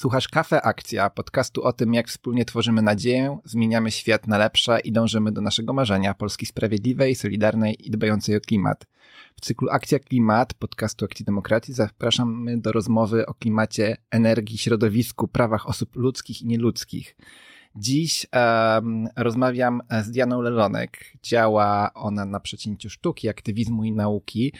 Słuchasz Kafe Akcja, podcastu o tym, jak wspólnie tworzymy nadzieję, zmieniamy świat na lepsze i dążymy do naszego marzenia Polski sprawiedliwej, solidarnej i dbającej o klimat. W cyklu Akcja Klimat podcastu Akcji Demokracji zapraszamy do rozmowy o klimacie, energii, środowisku, prawach osób ludzkich i nieludzkich. Dziś um, rozmawiam z Dianą Lelonek. Działa ona na przecięciu sztuki, aktywizmu i nauki.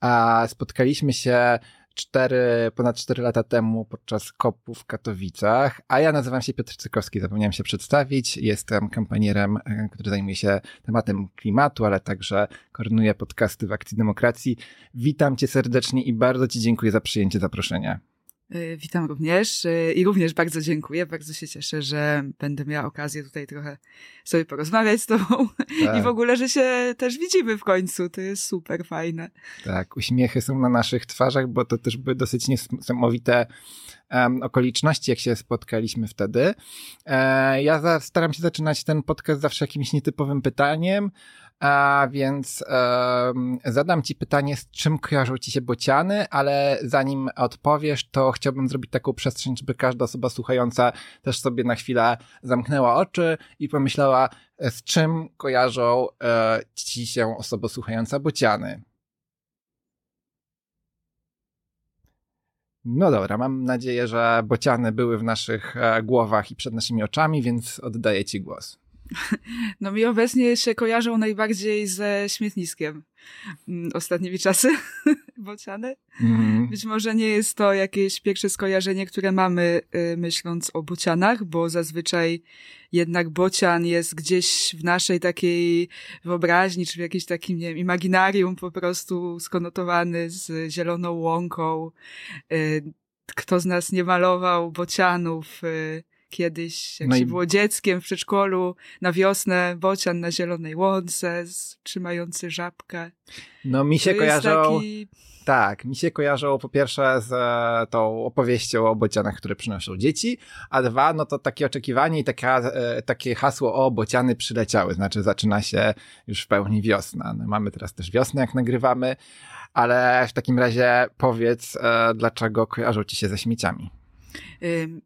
A spotkaliśmy się cztery, ponad 4 lata temu podczas kopu w Katowicach, a ja nazywam się Piotr Cykowski, zapomniałem się przedstawić. Jestem kampanierem, e, który zajmuje się tematem klimatu, ale także koordynuję podcasty w Akcji Demokracji. Witam cię serdecznie i bardzo ci dziękuję za przyjęcie zaproszenia. Y, witam również y, i również bardzo dziękuję. Bardzo się cieszę, że będę miała okazję tutaj trochę sobie porozmawiać z Tobą tak. i w ogóle, że się też widzimy w końcu. To jest super fajne. Tak, uśmiechy są na naszych twarzach, bo to też były dosyć niesamowite um, okoliczności, jak się spotkaliśmy wtedy. E, ja staram się zaczynać ten podcast zawsze jakimś nietypowym pytaniem. A więc um, zadam Ci pytanie, z czym kojarzą Ci się bociany, ale zanim odpowiesz, to chciałbym zrobić taką przestrzeń, żeby każda osoba słuchająca też sobie na chwilę zamknęła oczy i pomyślała, z czym kojarzą e, Ci się osoba słuchająca bociany. No dobra, mam nadzieję, że bociany były w naszych e, głowach i przed naszymi oczami, więc oddaję Ci głos. No mi obecnie się kojarzą najbardziej ze śmietniskiem mm, ostatnimi czasy, bociany. Mm. Być może nie jest to jakieś pierwsze skojarzenie, które mamy y, myśląc o bocianach, bo zazwyczaj jednak bocian jest gdzieś w naszej takiej wyobraźni, czy w jakimś takim, nie wiem, imaginarium po prostu skonotowany z zieloną łąką. Y, kto z nas nie malował bocianów, y, kiedyś, jak no się i... było dzieckiem w przedszkolu, na wiosnę bocian na zielonej łące, trzymający żabkę. No mi się to kojarzą... Taki... Tak, mi się kojarzą po pierwsze z e, tą opowieścią o bocianach, które przynoszą dzieci, a dwa, no to takie oczekiwanie i taka, e, takie hasło o bociany przyleciały, znaczy zaczyna się już w pełni wiosna. No, mamy teraz też wiosnę, jak nagrywamy, ale w takim razie powiedz, e, dlaczego kojarzą ci się ze śmieciami.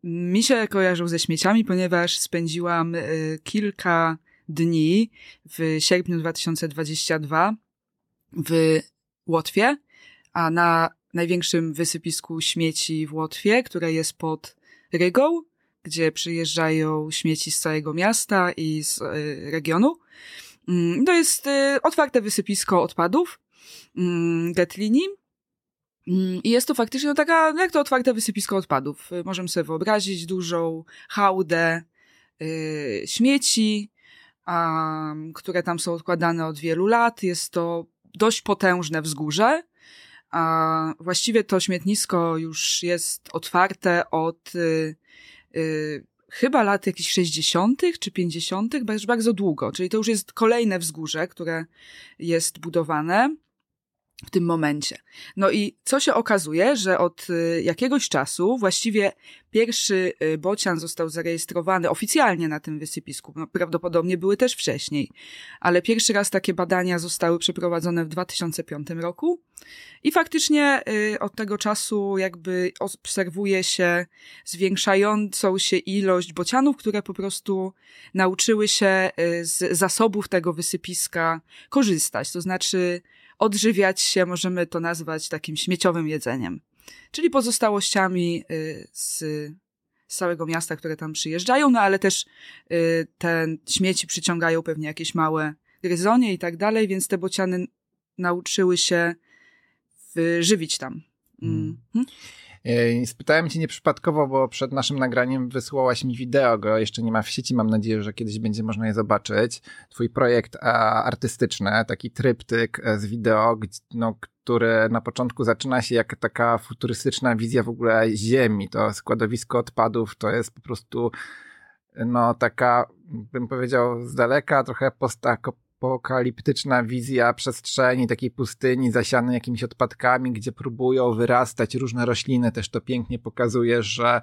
Mi się kojarzył ze śmieciami, ponieważ spędziłam y, kilka dni w sierpniu 2022 w Łotwie, a na największym wysypisku śmieci w Łotwie, które jest pod Rygą, gdzie przyjeżdżają śmieci z całego miasta i z y, regionu. To jest y, otwarte wysypisko odpadów Getlini I jest to faktycznie no, taka, jak to otwarte wysypisko odpadów. Y, możemy sobie wyobrazić dużą hałdę yy, śmieci, a, które tam są odkładane od wielu lat. Jest to dość potężne wzgórze. A właściwie to śmietnisko już jest otwarte od yy, yy, chyba lat jakichś 60. czy 50., już bardzo długo. Czyli to już jest kolejne wzgórze, które jest budowane w tym momencie. No i co się okazuje, że od y, jakiegoś czasu właściwie pierwszy y, bocian został zarejestrowany oficjalnie na tym wysypisku. No, prawdopodobnie były też wcześniej, ale pierwszy raz takie badania zostały przeprowadzone w 2005 roku i faktycznie y, od tego czasu jakby obserwuje się zwiększającą się ilość bocianów, które po prostu nauczyły się z zasobów tego wysypiska korzystać. To znaczy odżywiać się, możemy to nazwać takim śmieciowym jedzeniem. Czyli pozostałościami y, z, z całego miasta, które tam przyjeżdżają, no ale też y, te śmieci przyciągają pewnie jakieś małe gryzonie i tak dalej, więc te bociany nauczyły się żywić tam. Mm. Hmm. E, spytałem cię nieprzypadkowo, bo przed naszym nagraniem wysłałaś mi wideo, go jeszcze nie ma w sieci, mam nadzieję, że kiedyś będzie można je zobaczyć. Twój projekt artystyczny, taki tryptyk e, z wideo, no, który na początku zaczyna się jak taka futurystyczna wizja w ogóle Ziemi. To składowisko odpadów to jest po prostu no taka, bym powiedział z daleka, trochę postako apokaliptyczna wizja przestrzeni, takiej pustyni zasianej jakimiś odpadkami, gdzie próbują wyrastać różne rośliny. Też to pięknie pokazuje, że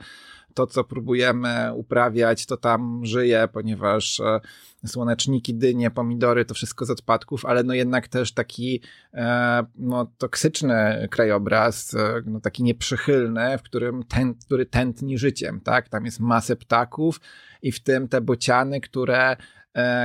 to, co próbujemy uprawiać, to tam żyje, ponieważ e, słoneczniki, dynie, pomidory, to wszystko z odpadków, ale no jednak też taki e, no, toksyczny krajobraz, e, no, taki nieprzychylny, w którym ten, który tętni życiem, tak? Tam jest masę ptaków i w tym te bociany, które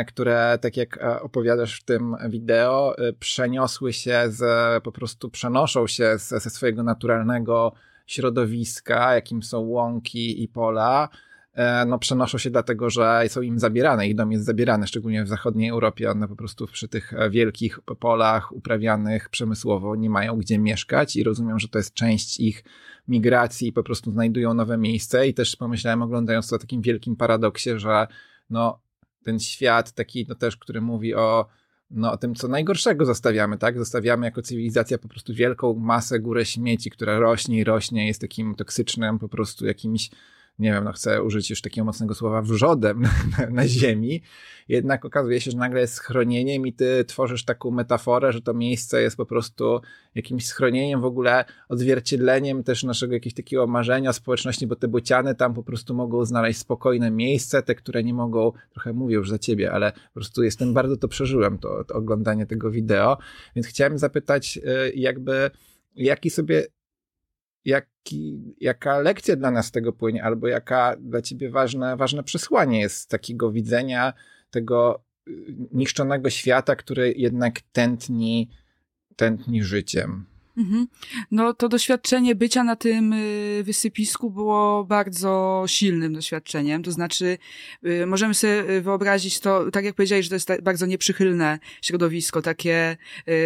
które, tak jak opowiadasz w tym wideo, przeniosły się z, po prostu przenoszą się ze, ze swojego naturalnego środowiska, jakim są łąki i pola, e, no przenoszą się dlatego, że są im zabierane, ich dom jest zabierany, szczególnie w zachodniej Europie, one po prostu przy tych wielkich polach uprawianych przemysłowo nie mają gdzie mieszkać i rozumiem, że to jest część ich migracji i po prostu znajdują nowe miejsce. I też pomyślałem oglądając to o takim wielkim paradoksie, że no ten świat taki no też, który mówi o no, o tym, co najgorszego zostawiamy, tak? Zostawiamy jako cywilizacja po prostu wielką masę, górę śmieci, która rośnie i rośnie, jest takim toksycznym po prostu jakimś nie wiem, no chcę użyć już takiego mocnego słowa, wrzodem na, na, ziemi, jednak okazuje się, że nagle jest schronieniem i ty tworzysz taką metaforę, że to miejsce jest po prostu jakimś schronieniem, w ogóle odzwierciedleniem też naszego jakiegoś takiego marzenia społeczności, bo te bociany tam po prostu mogą znaleźć spokojne miejsce, te, które nie mogą, trochę mówię już za ciebie, ale po prostu jestem, bardzo to przeżyłem, to, to oglądanie tego wideo, więc chciałem zapytać y, jakby, jaki sobie jaki, jaka lekcja dla nas z tego płynie, albo jaka dla ciebie ważne, ważne przesłanie jest z takiego widzenia tego y, niszczonego świata, który jednak tętni, tętni życiem. Mhm. No to doświadczenie bycia na tym y, wysypisku było bardzo silnym doświadczeniem. To znaczy, y, możemy sobie wyobrazić to, tak jak powiedziałeś, że to jest bardzo nieprzychylne środowisko, takie,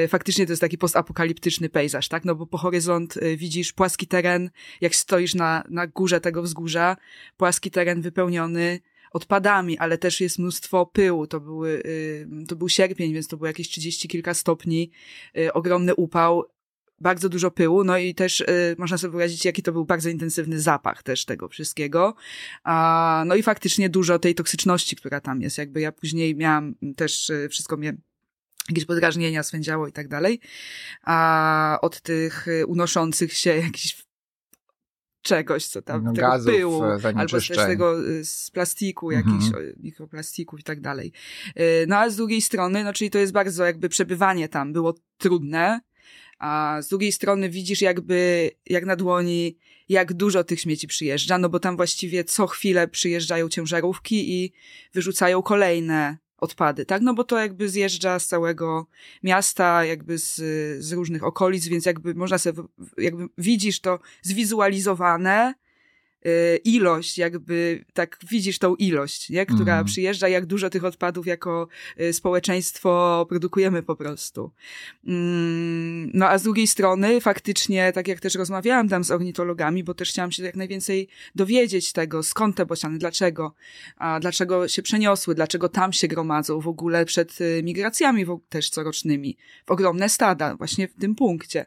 y, faktycznie to jest taki postapokaliptyczny pejzaż, tak? No bo po horyzont widzisz płaski teren, jak stoisz na, na górze tego wzgórza, płaski teren wypełniony odpadami, ale też jest mnóstwo pyłu. To, były, to był sierpień, więc to było jakieś trzydzieści kilka stopni, ogromny upał bardzo dużo pyłu, no i też y, można sobie wyobrazić, jaki to był bardzo intensywny zapach też tego wszystkiego. A, no i faktycznie dużo tej toksyczności, która tam jest. Jakby ja później miałam też y, wszystko mnie jakieś podrażnienia swędziało i tak dalej, a od tych y, unoszących się jakichś czegoś, co tam, no, tego gazów, pyłu, albo z tego y, z plastiku, jakichś mhm. mikroplastików i tak dalej. Y, no a z drugiej strony, no czyli to jest bardzo jakby przebywanie tam było trudne, a z drugiej strony widzisz jakby, jak na dłoni, jak dużo tych śmieci przyjeżdża, no bo tam właściwie co chwilę przyjeżdżają ciężarówki i wyrzucają kolejne odpady, tak? No bo to jakby zjeżdża z całego miasta, jakby z, z różnych okolic, więc jakby można sobie, jakby widzisz to zwizualizowane, ilość, jakby tak widzisz tą ilość, nie? która mm. przyjeżdża, jak dużo tych odpadów jako y, społeczeństwo produkujemy po prostu. Mm, no a z drugiej strony faktycznie, tak jak też rozmawiałam tam z ornitologami, bo też chciałam się jak najwięcej dowiedzieć tego, skąd te bociany, dlaczego, a dlaczego się przeniosły, dlaczego tam się gromadzą w ogóle przed y, migracjami też corocznymi, w ogromne stada, właśnie w tym punkcie.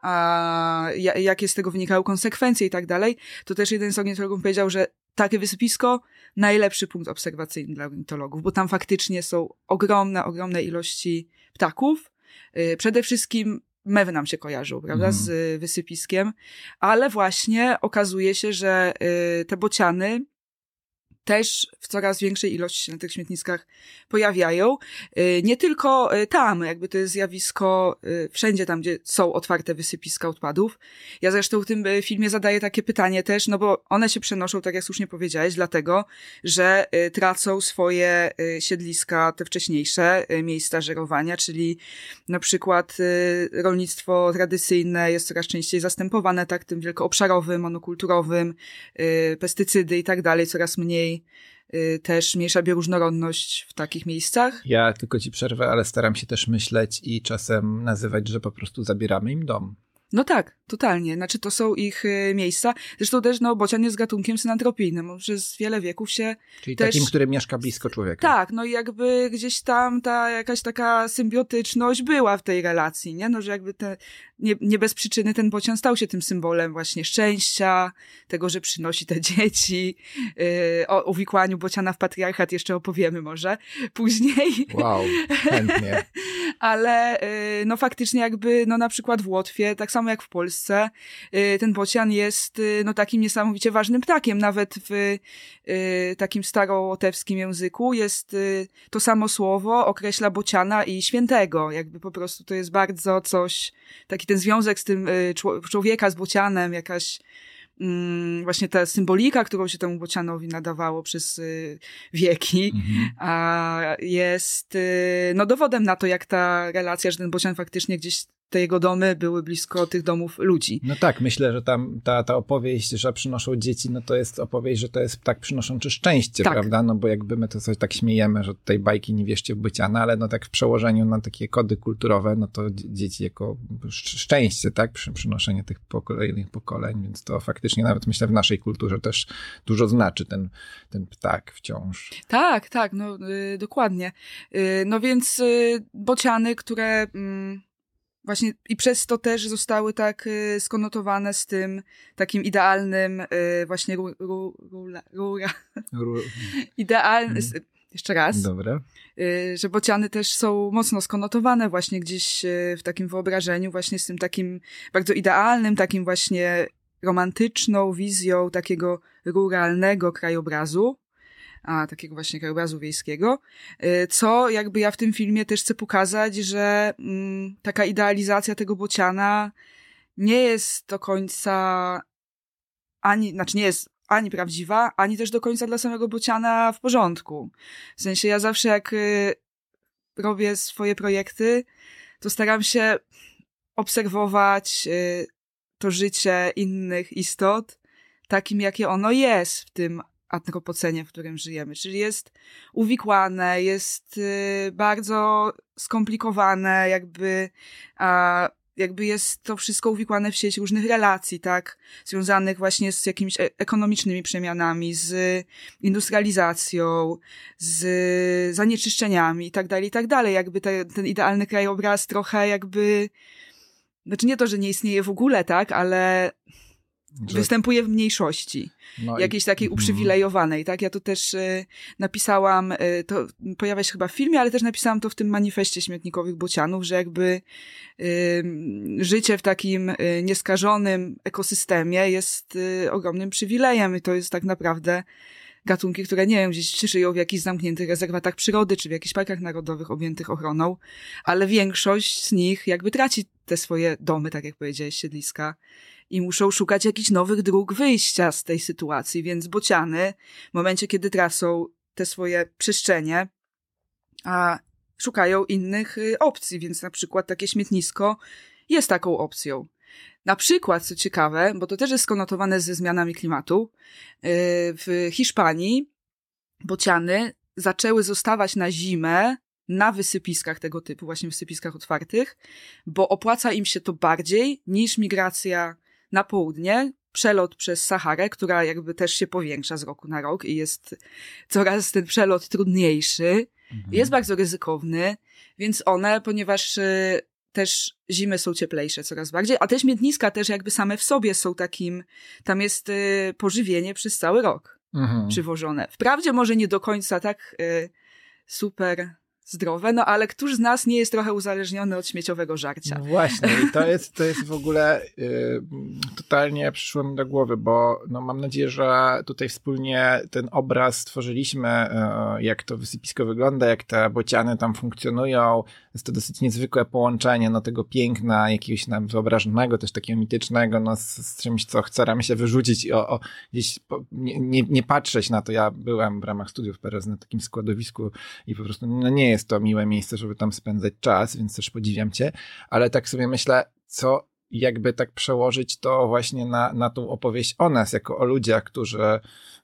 A jakie z tego wynikają konsekwencje i tak dalej, to też jeden z ornitologów powiedział, że takie wysypisko najlepszy punkt obserwacyjny dla ornitologów, bo tam faktycznie są ogromne, ogromne ilości ptaków. Y, przede wszystkim mewy nam się kojarzą, prawda, mm. z wysypiskiem, ale właśnie okazuje się, że y, te bociany też w coraz większej ilości się na tych śmietniskach pojawiają. Y, nie tylko y, tam, jakby to jest zjawisko y, wszędzie tam, gdzie są otwarte wysypiska odpadów. Ja zresztą w tym filmie zadaję takie pytanie też, no bo one się przenoszą, tak jak słusznie powiedziałeś, dlatego, że tracą swoje siedliska, te wcześniejsze miejsca żerowania, czyli na przykład rolnictwo tradycyjne jest coraz częściej zastępowane tak tym wielkoobszarowym, monokulturowym, pestycydy i tak dalej, coraz mniej Y, też mniejsza bioróżnorodność w takich miejscach. Ja tylko ci przerwę, ale staram się też myśleć i czasem nazywać, że po prostu zabieramy im dom. No tak, totalnie. Znaczy, to są ich y, miejsca. Zresztą też, no, bocian jest gatunkiem synantropijnym. Przez wiele wieków się Czyli też... takim, który mieszka blisko człowieka. Tak, no i jakby gdzieś tam ta jakaś taka symbiotyczność była w tej relacji, nie? No, że jakby te, nie, nie bez przyczyny ten bocian stał się tym symbolem właśnie szczęścia, tego, że przynosi te dzieci. Yy, o uwikłaniu bociana w patriarchat jeszcze opowiemy może później. Wow, chętnie. ale y, no faktycznie jakby, no na przykład w Łotwie, tak samo jak w Polsce, y, ten bocian jest y, no takim niesamowicie ważnym ptakiem. Nawet w takim starołotewskim języku jest to samo słowo określa bociana i świętego. Jakby po prostu to jest bardzo coś, taki ten związek z tym człowieka z bocianem, jakaś mm, właśnie ta symbolika, którą się temu bocianowi nadawało przez y, wieki, mhm. a jest y, no dowodem na to, jak ta relacja, że ten bocian faktycznie gdzieś te jego domy były blisko tych domów ludzi. No tak, myślę, że tam ta, ta opowieść, że przynoszą dzieci, no to jest opowieść, że to jest tak przynoszący szczęście, tak. prawda? No bo jakby my to coś tak śmiejemy, że tutaj bajki nie wierzcie w byciana, ale no tak w przełożeniu na takie kody kulturowe, no to dzieci jako szczęście, tak? Przy, przynoszenie tych kolejnych pokoleń, więc to faktycznie nawet myślę w naszej kulturze też dużo znaczy ten, ten ptak wciąż. Tak, tak, no y, dokładnie. Y, no więc y, bociany, które... Mm, Właśnie i przez to też zostały tak y, skonotowane z tym takim idealnym y, właśnie ru, ru, rula, rura. Ru... Idealny, hmm. jeszcze raz. Dobra. Y, że bociany też są mocno skonotowane właśnie gdzieś w takim wyobrażeniu właśnie z tym takim bardzo idealnym, takim właśnie romantyczną wizją takiego ruralnego krajobrazu a, takiego właśnie krajobrazu wiejskiego, y, co jakby ja w tym filmie też chcę pokazać, że mm, taka idealizacja tego bociana nie jest do końca ani, znaczy nie jest ani prawdziwa, ani też do końca dla samego bociana w porządku. W sensie ja zawsze jak y, robię swoje projekty, to staram się obserwować y, to życie innych istot takim, jakie ono jest w tym antropocenie, w którym żyjemy. Czyli jest uwikłane, jest y, bardzo skomplikowane, jakby, a, jakby jest to wszystko uwikłane w sieć różnych relacji, tak? Związanych właśnie z jakimiś e ekonomicznymi przemianami, z industrializacją, z zanieczyszczeniami i tak dalej, i tak dalej. Jakby te, ten idealny krajobraz trochę jakby, znaczy nie to, że nie istnieje w ogóle, tak? Ale że... występuje w mniejszości. No jakiejś i... takiej mhm. uprzywilejowanej, tak? Ja to też y, napisałam, y, to pojawia się chyba w filmie, ale też napisałam to w tym manifestie śmietnikowych bocianów, że jakby y, życie w takim nieskażonym ekosystemie jest ogromnym przywilejem i to jest tak naprawdę gatunki, które nie wiem, gdzieś żyją w jakichś zamkniętych rezerwatach przyrody, czy w jakichś parkach narodowych objętych ochroną, ale większość z nich jakby traci te swoje domy, tak jak powiedziałeś, siedliska i muszą szukać jakichś nowych dróg wyjścia z tej sytuacji, więc bociany w momencie, kiedy tracą te swoje przestrzenie, a szukają innych y, opcji, więc na przykład takie śmietnisko jest taką opcją. Na przykład, co ciekawe, bo to też jest skonotowane ze zmianami klimatu, y, w Hiszpanii bociany zaczęły zostawać na zimę na wysypiskach tego typu, właśnie wysypiskach otwartych, bo opłaca im się to bardziej niż migracja na południe, przelot przez Saharę, która jakby też się powiększa z roku na rok i jest coraz ten przelot trudniejszy, mhm. jest bardzo ryzykowny, więc one, ponieważ y, też zimy są cieplejsze coraz bardziej, a te śmietniska też jakby same w sobie są takim, tam jest y, pożywienie przez cały rok mhm. przywożone. Wprawdzie może nie do końca tak y, super zdrowe, no ale któż z nas nie jest trochę uzależniony od śmieciowego żarcia? No właśnie, i to jest, to jest w ogóle y, totalnie przyszło mi do głowy, bo no, mam nadzieję, że tutaj wspólnie ten obraz stworzyliśmy, y, jak to wysypisko wygląda, jak te bociany tam funkcjonują. Jest to dosyć niezwykłe połączenie no, tego piękna, jakiegoś nam wyobrażonego, też takiego mitycznego, no, z, z czymś, co staramy się wyrzucić i o, o gdzieś po, nie, nie, nie, patrzeć na to. Ja byłem w ramach studiów PRS na takim składowisku i po prostu no, nie jest jest to miłe miejsce, żeby tam spędzać czas, więc też podziwiam cię, ale tak sobie myślę, co jakby tak przełożyć to właśnie na, na tą opowieść o nas, jako o ludziach, którzy,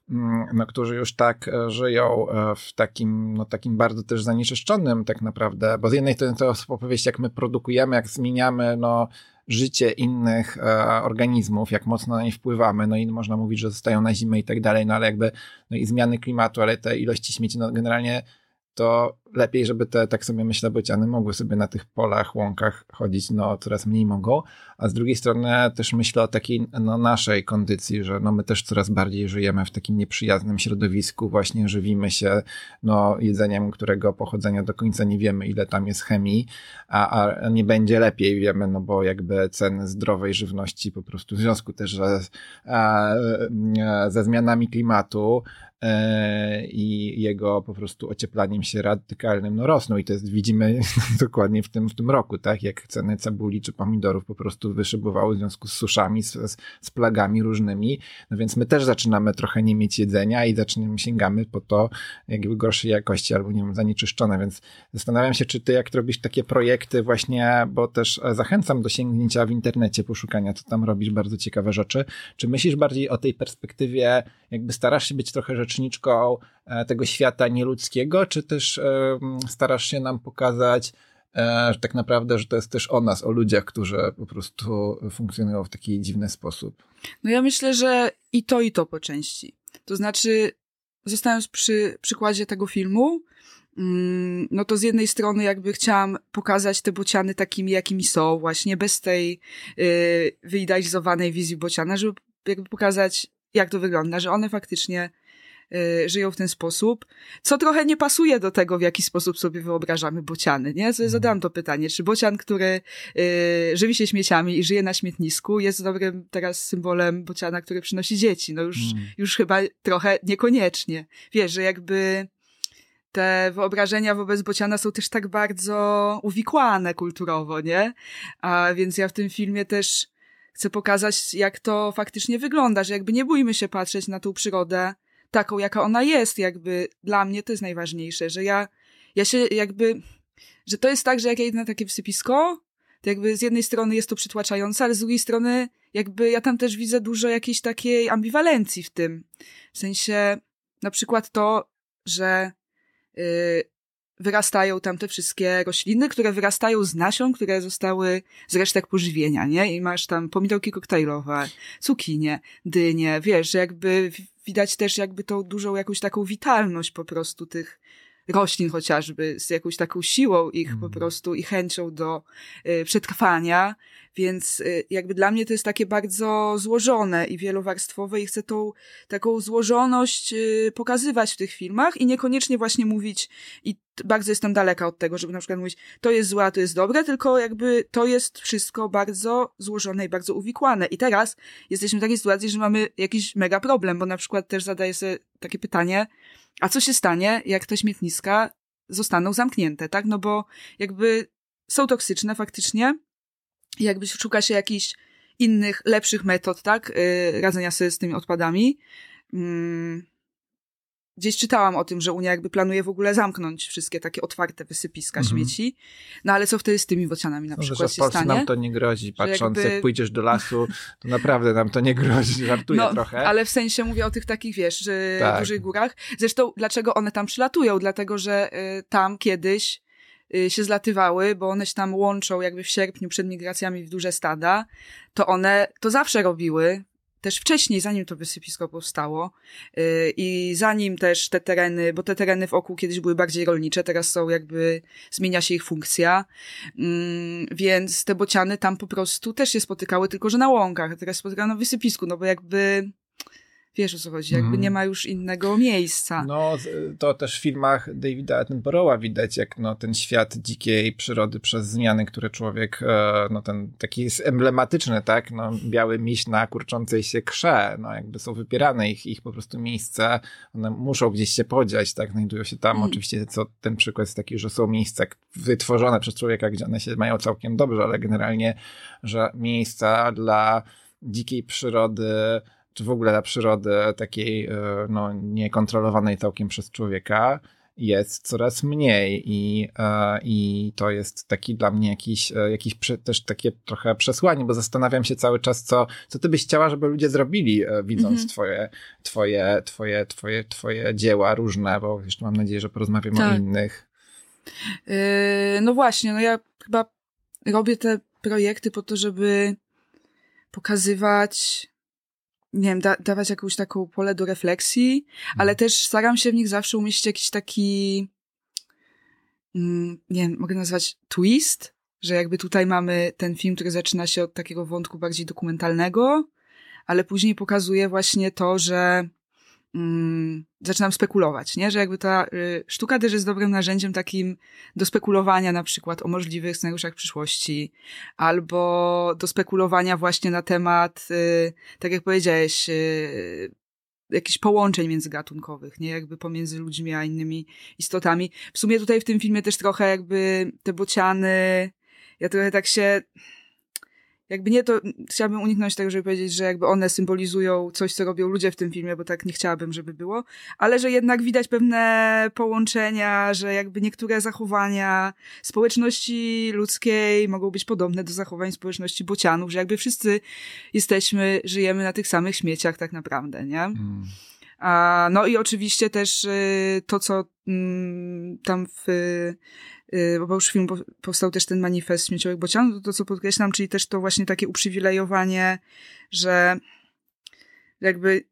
mm, no, którzy już tak e, żyją e, w takim, no, takim bardzo też zanieczyszczonym tak naprawdę, bo z jednej strony to jest opowieść, jak my produkujemy, jak zmieniamy, no, życie innych e, organizmów, jak mocno na nie wpływamy, no i można mówić, że zostają na zimę i tak dalej, no ale jakby, no i zmiany klimatu, ale te ilości śmieci, no generalnie to lepiej, żeby te, tak sobie myślę, bociany mogły sobie na tych polach, łąkach chodzić, no coraz mniej mogą, a z drugiej strony też myślę o takiej no, naszej kondycji, że no my też coraz bardziej żyjemy w takim nieprzyjaznym środowisku, właśnie żywimy się no jedzeniem, którego pochodzenia do końca nie wiemy, ile tam jest chemii, a, a nie będzie lepiej, wiemy, no bo jakby ceny zdrowej żywności po prostu w związku też ze zmianami klimatu i jego po prostu ocieplaniem się radykalnym no rosną i to jest, widzimy dokładnie w tym, w tym roku, tak, jak ceny cebuli czy pomidorów po prostu wyszybowały w związku z suszami, z, z, plagami różnymi, no więc my też zaczynamy trochę nie mieć jedzenia i zaczynamy, sięgamy po to jakby gorszej jakości albo nie wiem, zanieczyszczone, więc zastanawiam się, czy ty jak robisz takie projekty właśnie, bo też zachęcam do sięgnięcia w internecie, poszukania, co tam robisz, bardzo ciekawe rzeczy, czy myślisz bardziej o tej perspektywie, jakby starasz się być trochę rzeczniczką e, tego świata nieludzkiego, czy też e, starasz się nam pokazać, e, że tak naprawdę, że to jest też o nas, o ludziach, którzy po prostu funkcjonują w taki dziwny sposób? No ja myślę, że i to, i to po części. To znaczy, zostając przy przykładzie tego filmu, mm, no to z jednej strony jakby chciałam pokazać te bociany takimi, jakimi są, właśnie bez tej yy, wyidealizowanej wizji bociana, żeby jakby pokazać, jak to wygląda, że one faktycznie Y, żyją w ten sposób, co trochę nie pasuje do tego, w jaki sposób sobie wyobrażamy bociany, nie? Mhm. Zadałam to pytanie, czy bocian, który y, żywi się śmieciami i żyje na śmietnisku, jest dobrym teraz symbolem bociana, który przynosi dzieci? No już, mm. już chyba trochę niekoniecznie. Wiesz, że jakby te wyobrażenia wobec bociana są też tak bardzo uwikłane kulturowo, nie? A więc ja w tym filmie też chcę pokazać, jak to faktycznie wygląda, że jakby nie bójmy się patrzeć na tą przyrodę taką, jaka ona jest, jakby dla mnie to jest najważniejsze, że ja, ja się jakby, że to jest tak, że jak ja idę na takie wysypisko, to jakby z jednej strony jest to przytłaczające, ale z drugiej strony jakby ja tam też widzę dużo jakiejś takiej ambiwalencji w tym. W sensie na przykład to, że yy, wyrastają tam te wszystkie rośliny, które wyrastają z nasion, które zostały z resztek pożywienia, nie? I masz tam pomidorki koktajlowe, cukinie, dynie, wiesz, jakby widać też jakby tą dużą jakąś taką witalność po prostu tych roślin chociażby, z jakąś taką siłą ich mm. po mhm. prostu i chęcią do y, przetrwania, więc y, jakby dla mnie to jest takie bardzo złożone i wielowarstwowe i chcę tą taką złożoność y, pokazywać w tych filmach i niekoniecznie właśnie mówić i bardzo jestem daleka od tego, żeby na przykład mówić to jest złe, a to jest dobre, tylko jakby to jest wszystko bardzo złożone i bardzo uwikłane. I teraz jesteśmy w takiej sytuacji, że mamy jakiś mega problem, bo na przykład też zadaję sobie takie pytanie, a co się stanie, jak te śmietniska zostaną zamknięte, tak? No bo jakby są toksyczne faktycznie, jakby szuka się jakichś innych, lepszych metod, tak? Yy, radzenia sobie z tymi odpadami. Yy gdzieś czytałam o tym, że Unia jakby planuje w ogóle zamknąć wszystkie takie otwarte wysypiska mhm. śmieci. No ale co wtedy z tymi bocianami na no, przykład że się stanie? nam to nie grozi, patrząc jakby... jak pójdziesz do lasu, to naprawdę nam to nie grozi, żartuję no, trochę. ale w sensie mówię o tych takich, wiesz, że tak. dużych górach. Zresztą dlaczego one tam przylatują? Dlatego, że y, tam kiedyś y, się zlatywały, bo one się tam łączą jakby w sierpniu przed migracjami w duże stada, to one to zawsze robiły, też wcześniej, zanim to wysypisko powstało yy, i zanim też te tereny, bo te tereny w oku kiedyś były bardziej rolnicze, teraz są jakby, zmienia się ich funkcja, yy, więc te bociany tam po prostu też się spotykały, tylko że na łąkach, teraz spotykano na wysypisku, no bo jakby Wiesz o co chodzi, jakby mm. nie ma już innego miejsca. No, to też w filmach Davida Attenborougha widać, jak no, ten świat dzikiej przyrody przez zmiany, które człowiek, e, no ten taki jest emblematyczny, tak, no, biały miś na kurczącej się krze, no jakby są wypierane ich, ich po prostu miejsca, one muszą gdzieś się podziać, tak, znajdują się tam, mm. oczywiście co ten przykład jest taki, że są miejsca wytworzone przez człowieka, gdzie one się mają całkiem dobrze, ale generalnie, że miejsca dla dzikiej przyrody, czy w ogóle dla przyrody takiej e, no, niekontrolowanej całkiem przez człowieka jest coraz mniej i, e, i to jest taki dla mnie jakiś, e, jakiś też takie trochę przesłanie, bo zastanawiam się cały czas, co, co ty byś chciała, żeby ludzie zrobili, widząc mhm. twoje, twoje, twoje, twoje, twoje dzieła różne, bo jeszcze mam nadzieję, że porozmawiamy tak. o innych. Yy, no właśnie, no ja chyba robię te projekty po to, żeby pokazywać nie wiem, da, dawać jakąś taką pole do refleksji, ale mhm. też staram się w nich zawsze umieścić jakiś taki mm, nie wiem, mogę nazwać twist, że jakby tutaj mamy ten film, który zaczyna się od takiego wątku bardziej dokumentalnego, ale później pokazuje właśnie to, że mm, zaczynam spekulować, nie? Że jakby ta y, sztuka też jest dobrym narzędziem takim do spekulowania na przykład o możliwych scenariuszach przyszłości, albo do spekulowania właśnie na temat, y, tak jak powiedziałeś, y, jakichś połączeń międzygatunkowych, nie? Jakby pomiędzy ludźmi a innymi istotami. W sumie tutaj w tym filmie też trochę jakby te bociany, ja trochę tak się jakby nie to, chciałabym uniknąć tego, żeby powiedzieć, że jakby one symbolizują coś, co robią ludzie w tym filmie, bo tak nie chciałabym, żeby było, ale że jednak widać pewne połączenia, że jakby niektóre zachowania społeczności ludzkiej mogą być podobne do zachowań społeczności bocianów, że jakby wszyscy jesteśmy, żyjemy na tych samych śmieciach tak naprawdę, nie? Mm. A, no i oczywiście też y, to, co mm, tam w Y, bo już film powstał też ten manifest śmieciowych bocianów, to, to co podkreślam, czyli też to właśnie takie uprzywilejowanie, że jakby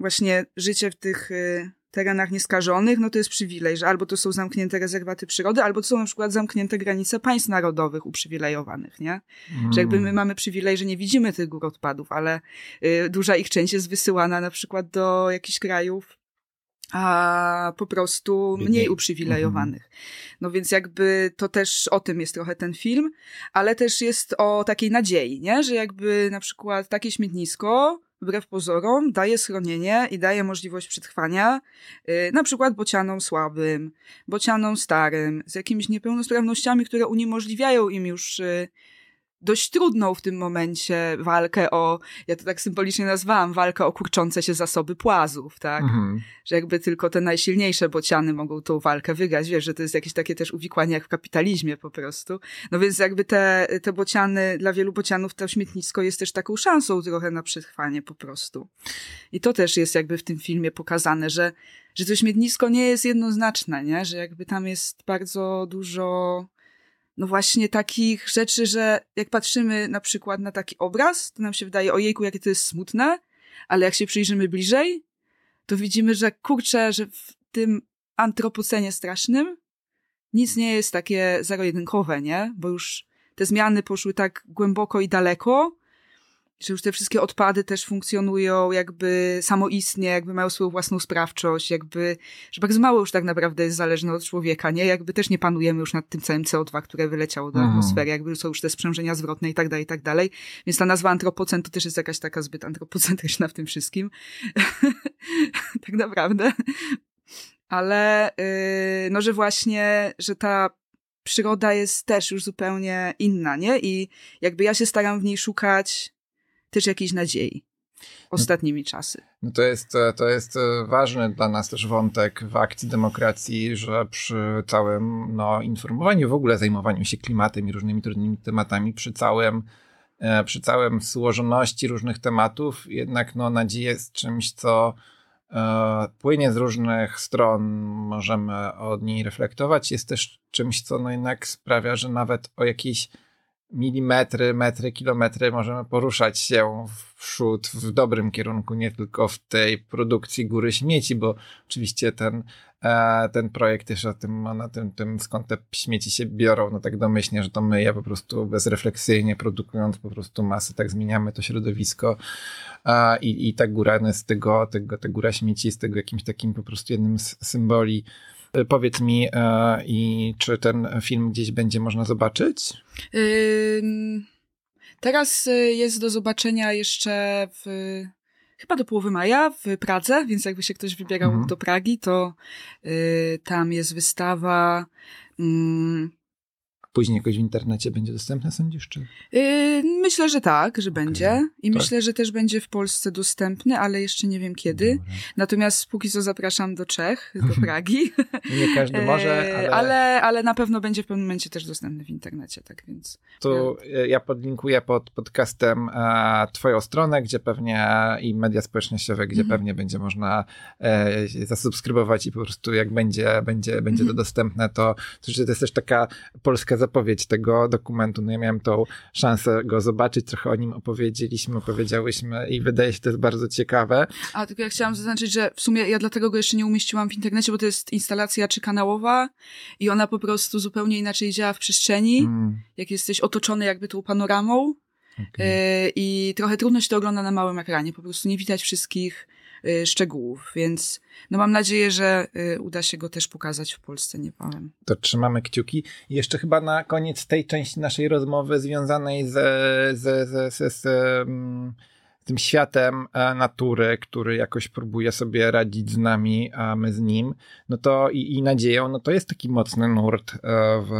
właśnie życie w tych y, terenach nieskażonych, no to jest przywilej, że albo to są zamknięte rezerwaty przyrody, albo to są na przykład zamknięte granice państw narodowych uprzywilejowanych, nie? Mm. Że jakby my mm. mamy przywilej, że nie widzimy tych gór odpadów, ale y, duża ich część jest wysyłana na przykład do jakichś krajów, a po prostu mniej uprzywilejowanych. No więc jakby to też o tym jest trochę ten film, ale też jest o takiej nadziei, nie? Że jakby na przykład takie śmietnisko wbrew pozorom daje schronienie i daje możliwość przetrwania yy, na przykład bocianom słabym, bocianom starym, z jakimiś niepełnosprawnościami, które uniemożliwiają im już yy, dość trudną w tym momencie walkę o, ja to tak symbolicznie nazwałam, walkę o kurczące się zasoby płazów, tak? Mhm. Że jakby tylko te najsilniejsze bociany mogą tą walkę wygrać. Wiesz, że to jest jakieś takie też uwikłanie jak w kapitalizmie po prostu. No więc jakby te, te bociany, dla wielu bocianów to śmietnisko jest też taką szansą trochę na przetrwanie po prostu. I to też jest jakby w tym filmie pokazane, że, że to śmietnisko nie jest jednoznaczne, nie? Że jakby tam jest bardzo dużo no właśnie takich rzeczy, że jak patrzymy na przykład na taki obraz, to nam się wydaje, ojejku, jakie to jest smutne, ale jak się przyjrzymy bliżej, to widzimy, że kurczę, że w tym antropocenie strasznym nic nie jest takie zero-jedynkowe, nie? Bo już te zmiany poszły tak głęboko i daleko, że już te wszystkie odpady też funkcjonują jakby samoistnie, jakby mają swoją własną sprawczość, jakby, że bardzo mało już tak naprawdę jest zależne od człowieka, nie? Jakby też nie panujemy już nad tym całym CO2, które wyleciało do mhm. atmosfery, jakby są już te sprzężenia zwrotne i tak dalej, i tak dalej. Więc ta nazwa antropocen to też jest jakaś taka zbyt antropocentryczna w tym wszystkim. tak naprawdę. Ale, yy, no, że właśnie, że ta przyroda jest też już zupełnie inna, nie? I jakby ja się staram w niej szukać też jakiejś nadziei ostatnimi czasy. No to jest, to jest ważny dla nas też wątek w akcji demokracji, że przy całym no, informowaniu, w ogóle zajmowaniu się klimatem i różnymi trudnymi tematami, przy całym e, przy całym złożoności różnych tematów, jednak no, nadzieja jest czymś, co e, płynie z różnych stron, możemy od niej reflektować, jest też czymś, co no, jednak sprawia, że nawet o jakiejś milimetry, metry, kilometry możemy poruszać się w przód w dobrym kierunku, nie tylko w tej produkcji góry śmieci, bo oczywiście ten, e, ten projekt też o tym, na tym, tym, skąd te śmieci się biorą, no tak domyślnie, że to my je po prostu bezrefleksyjnie produkując po prostu masę, tak zmieniamy to środowisko i, i ta góra no z tego, tego, ta góra śmieci jest tego jakimś takim po prostu jednym z symboli powiedz mi, e, i czy ten film gdzieś będzie można zobaczyć? teraz e, jest do zobaczenia jeszcze w chyba do połowy maja w Pradze, więc jakby się ktoś wybierał mhm. do Pragi, to y, tam jest wystawa mm, później jakoś w internecie będzie dostępne, sądzisz? Czy? Yy, myślę, że tak, że okay. będzie. I tak. myślę, że też będzie w Polsce dostępny, ale jeszcze nie wiem kiedy. Dobra. Natomiast póki co zapraszam do Czech, do Pragi. nie każdy może, yy, ale... ale... ale... na pewno będzie w pewnym momencie też dostępny w internecie, tak więc... Tu ja podlinkuję pod podcastem e, twoją stronę, gdzie pewnie i media społecznościowe, gdzie mhm. pewnie będzie można e, zasubskrybować i po prostu jak będzie, będzie, będzie to mhm. dostępne, to, to jest też taka polska zapowiedź tego dokumentu. No ja miałem tą szansę go zobaczyć, trochę o nim opowiedzieliśmy, opowiedziałyśmy i wydaje się, to jest bardzo ciekawe. A tylko ja chciałam zaznaczyć, że w sumie ja dlatego go jeszcze nie umieściłam w internecie, bo to jest instalacja trzykanałowa i ona po prostu zupełnie inaczej działa w przestrzeni, mm. jak jesteś otoczony jakby tą panoramą. Okay. Y, I trochę trudno się to ogląda na małym ekranie, po prostu nie widać wszystkich szczegółów, więc no mam nadzieję, że y, uda się go też pokazać w Polsce niebawem. To trzymamy kciuki. Jeszcze chyba na koniec tej części naszej rozmowy związanej z, z, z, z, z tym światem e, natury, który jakoś próbuje sobie radzić z nami, a my z nim, no to i, i nadzieją, no to jest taki mocny nurt e, w,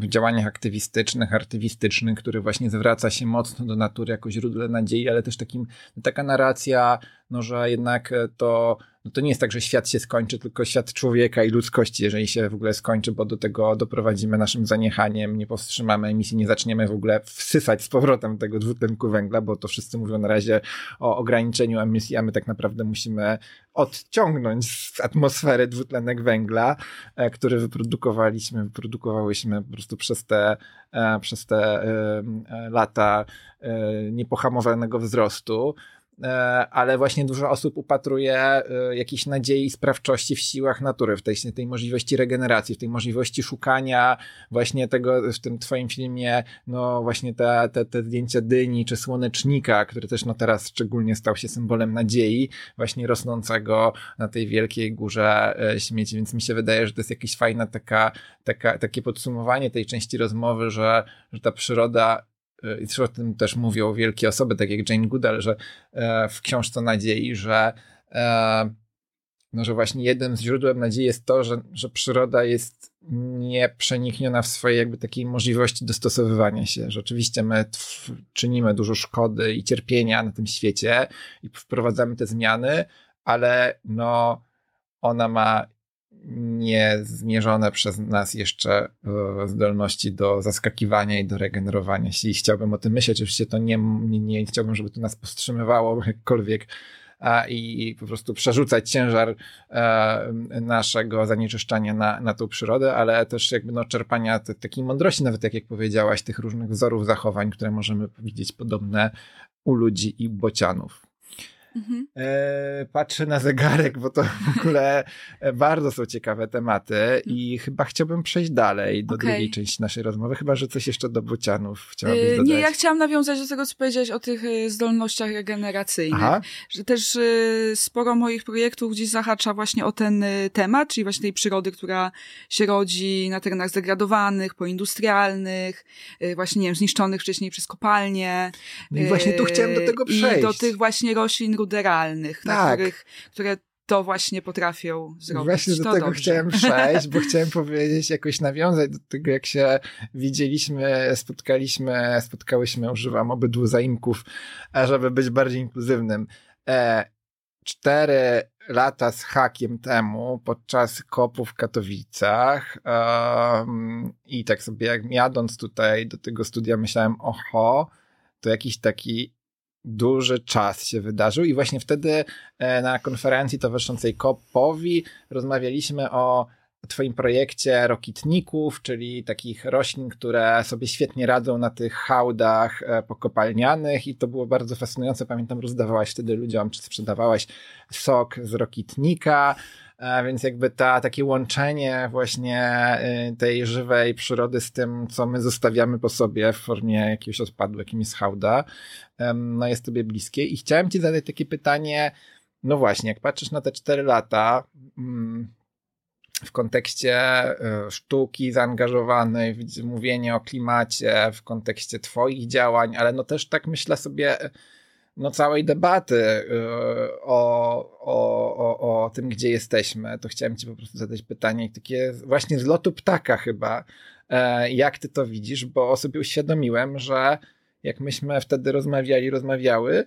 w działaniach aktywistycznych, artywistycznych, który właśnie zwraca się mocno do natury jako źródle nadziei, ale też takim, taka narracja no, że jednak e, to, no to nie jest tak, że świat się skończy, tylko świat człowieka i ludzkości, jeżeli się w ogóle skończy, bo do tego doprowadzimy naszym zaniechaniem, nie powstrzymamy emisji, nie zaczniemy w ogóle wsysać z powrotem tego dwutlenku węgla, bo to wszyscy mówią na razie o ograniczeniu emisji, a my tak naprawdę musimy odciągnąć z atmosfery dwutlenek węgla, e, który wyprodukowaliśmy, wyprodukowałyśmy po prostu przez te, e, przez te lata niepohamowanego wzrostu. E, ale właśnie dużo osób upatruje e, jakiejś nadziei i sprawczości w siłach natury, w tej, tej możliwości regeneracji, w tej możliwości szukania właśnie tego, w tym twoim filmie, no właśnie te, te, te zdjęcia dyni czy słonecznika, który też no teraz szczególnie stał się symbolem nadziei, właśnie rosnącego na tej wielkiej górze e, śmieci, więc mi się wydaje, że to jest jakieś fajne taka, taka, takie podsumowanie tej części rozmowy, że, że ta przyroda i też o tym też mówią wielkie osoby, tak jak Jane Goodall, że e, w książce nadziei, że e, no, że właśnie jednym z źródeł nadziei jest to, że, że przyroda jest nieprzenikniona w swojej jakby takiej możliwości dostosowywania się. Że oczywiście my czynimy dużo szkody i cierpienia na tym świecie i wprowadzamy te zmiany, ale no ona ma niezmierzone przez nas jeszcze e, zdolności do zaskakiwania i do regenerowania się i chciałbym o tym myśleć. Oczywiście to nie, nie, nie chciałbym, żeby to nas powstrzymywało jakkolwiek a, i po prostu przerzucać ciężar e, naszego zanieczyszczania na, na tą przyrodę, ale też jakby no, czerpania te, takiej mądrości, nawet jak, jak powiedziałaś, tych różnych wzorów zachowań, które możemy widzieć podobne u ludzi i bocianów. Mhm. E, patrzę na zegarek, bo to w ogóle bardzo są ciekawe tematy i chyba chciałbym przejść dalej do okay. drugiej części naszej rozmowy, chyba że coś jeszcze do bocianów chciałabyś e, dodać. Nie, ja chciałam nawiązać do tego, co powiedziałeś o tych e, zdolnościach regeneracyjnych. Aha. Że też e, sporo moich projektów gdzieś zahacza właśnie o ten temat, czyli właśnie tej przyrody, która się rodzi na terenach zdegradowanych, poindustrialnych, właśnie, nie wiem, zniszczonych wcześniej przez kopalnie. No i właśnie tu chciałem do tego przejść. I do tych właśnie roślin ruderalnych, tak. na których, które to właśnie potrafią zrobić. Właśnie do to tego dobrze. chciałem przejść, bo chciałem powiedzieć, jakoś nawiązać do tego, jak się widzieliśmy, spotkaliśmy, spotkałyśmy, używam obydwu zaimków, żeby być bardziej inkluzywnym. E, cztery lata z hakiem temu, podczas kopu w Katowicach um, i tak sobie jak jadąc tutaj do tego studia myślałem, oho, to jakiś taki duży czas się wydarzył i właśnie wtedy e, na konferencji towarzyszącej COP-owi rozmawialiśmy o Twoim projekcie rokitników, czyli takich roślin, które sobie świetnie radzą na tych hałdach e, pokopalnianych i to było bardzo fascynujące. Pamiętam, rozdawałaś wtedy ludziom, czy sprzedawałaś sok z rokitnika, więc jakby ta, takie łączenie właśnie y, tej żywej przyrody z tym, co my zostawiamy po sobie w formie jakiegoś odpadu, jakim jest hałda, no jest tobie bliskie. I chciałem ci zadać takie pytanie, no właśnie, jak patrzysz na te cztery lata, mm, w kontekście y, sztuki zaangażowanej, mówienie o klimacie, w kontekście Twoich działań, ale no też tak myślę sobie no, całej debaty y, o, o, o, o tym, gdzie jesteśmy, to chciałem Ci po prostu zadać pytanie, takie właśnie z lotu ptaka chyba, e, jak Ty to widzisz, bo sobie uświadomiłem, że jak myśmy wtedy rozmawiali, rozmawiały,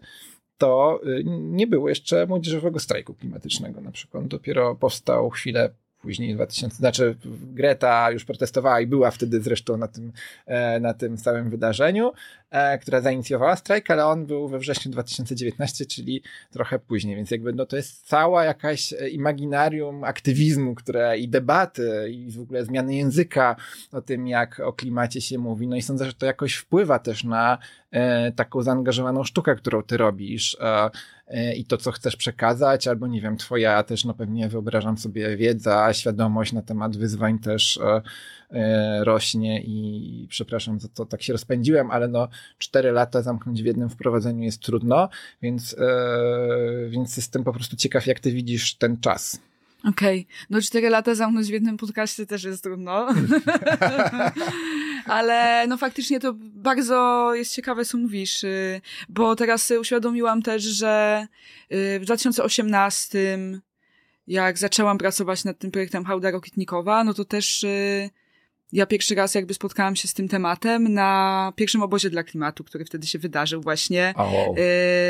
to y, nie było jeszcze młodzieżowego strajku klimatycznego na przykład. Dopiero powstał chwilę później 2000, znaczy Greta już protestowała i była wtedy zresztą na tym, e, na tym całym wydarzeniu, e, która zainicjowała strajk, ale on był we wrześniu 2019, czyli trochę później, więc jakby no to jest cała jakaś e, imaginarium aktywizmu, które i debaty i w ogóle zmiany języka o tym, jak o klimacie się mówi, no i sądzę, że to jakoś wpływa też na taką zaangażowaną sztukę, którą ty robisz i to, co chcesz przekazać, albo nie wiem, twoja też, no pewnie wyobrażam sobie wiedza, świadomość na temat wyzwań też e, e, rośnie i przepraszam za to, tak się rozpędziłem, ale no cztery lata zamknąć w jednym wprowadzeniu jest trudno, więc, e, więc jestem po prostu ciekaw, jak ty widzisz ten czas. Okej, okay. no cztery lata zamknąć w jednym podcaście też jest trudno. Ale no faktycznie to bardzo jest ciekawe, co mówisz, y, bo teraz uświadomiłam też, że y, w 2018 jak zaczęłam pracować nad tym projektem Hałda Rokitnikowa, no to też y, ja pierwszy raz jakby spotkałam się z tym tematem na pierwszym obozie dla klimatu, który wtedy się wydarzył właśnie oh.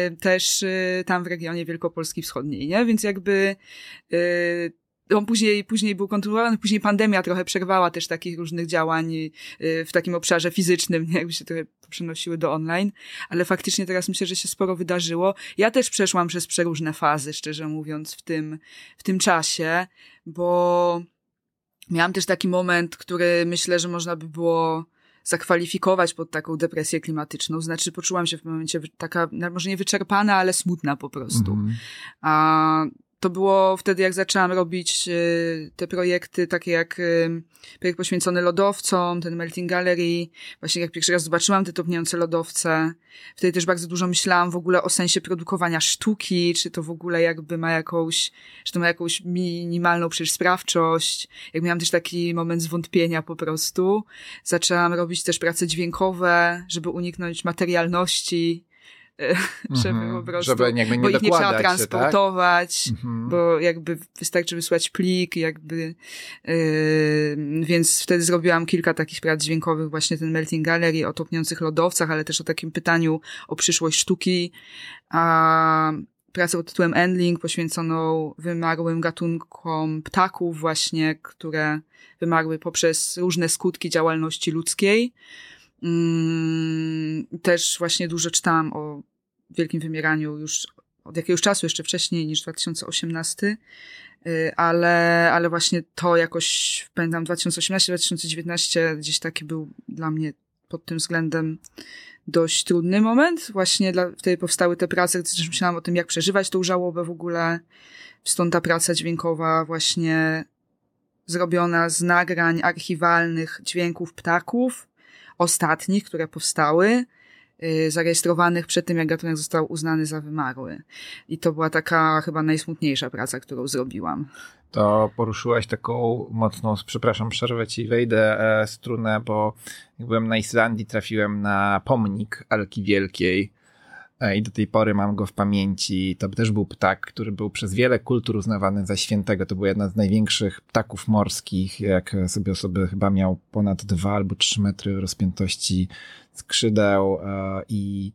y, też y, tam w regionie Wielkopolski Wschodniej, nie? Więc jakby y, on później, później był kontynuowany, później pandemia trochę przerwała też takich różnych działań y, w takim obszarze fizycznym, jakby się trochę przenosiły do online, ale faktycznie teraz myślę, że się sporo wydarzyło. Ja też przeszłam przez przeróżne fazy, szczerze mówiąc, w tym, w tym czasie, bo miałam też taki moment, który myślę, że można by było zakwalifikować pod taką depresję klimatyczną. Znaczy, poczułam się w momencie taka, może nie wyczerpana, ale smutna po prostu. Mm -hmm. A to było wtedy, jak zaczęłam robić y, te projekty, takie jak y, projekt poświęcony lodowcom, ten Melting Gallery. Właśnie jak pierwszy raz zobaczyłam te topniejące lodowce, wtedy też bardzo dużo myślałam w ogóle o sensie produkowania sztuki, czy to w ogóle jakby ma jakąś, czy to ma jakąś minimalną przecież sprawczość. Jak miałam też taki moment zwątpienia po prostu. Zaczęłam robić też prace dźwiękowe, żeby uniknąć materialności żeby mm -hmm. po prostu, żeby jakby nie bo ich nie trzeba transportować, tak? mm -hmm. bo jakby wystarczy wysłać plik, jakby, yy, więc wtedy zrobiłam kilka takich prac dźwiękowych, właśnie ten Melting Gallery o topniących lodowcach, ale też o takim pytaniu o przyszłość sztuki, a pracę pod tytułem Endling poświęconą wymarłym gatunkom ptaków właśnie, które wymarły poprzez różne skutki działalności ludzkiej. Mm, też właśnie dużo czytałam o wielkim wymieraniu już od jakiegoś czasu, jeszcze wcześniej niż 2018, y, ale, ale właśnie to jakoś, pamiętam 2018-2019 gdzieś taki był dla mnie pod tym względem dość trudny moment. Właśnie dla, wtedy powstały te prace, też myślałam o tym, jak przeżywać tą żałobę w ogóle. Stąd ta praca dźwiękowa właśnie zrobiona z nagrań archiwalnych dźwięków ptaków, ostatnich, które powstały, y, zarejestrowanych przed tym, jak gatunek został uznany za wymarły. I to była taka chyba najsmutniejsza praca, którą zrobiłam. To poruszyłaś taką mocną, przepraszam, przerwę ci, wejdę e, strunę, bo jak byłem na Islandii, trafiłem na pomnik Alki Wielkiej, i do tej pory mam go w pamięci. To też był ptak, który był przez wiele kultur uznawany za świętego. To był jedna z największych ptaków morskich. Jak sobie osoby chyba miał ponad dwa albo trzy metry rozpiętości skrzydeł e, i